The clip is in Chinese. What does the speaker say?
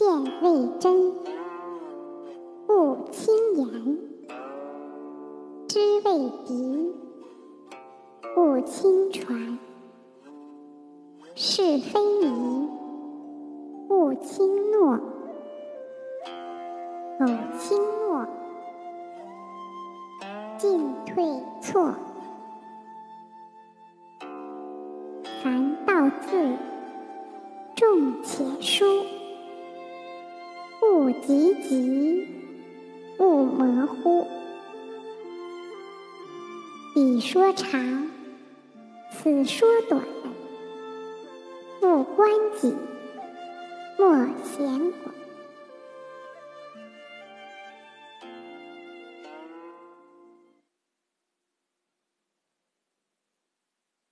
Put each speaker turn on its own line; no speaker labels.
见未真，勿轻言；知未敌，勿轻传。是非疑，勿轻诺；苟轻诺，进退错。凡道字，重且疏；急急，勿模糊。彼说长，此说短。不关己，莫闲管。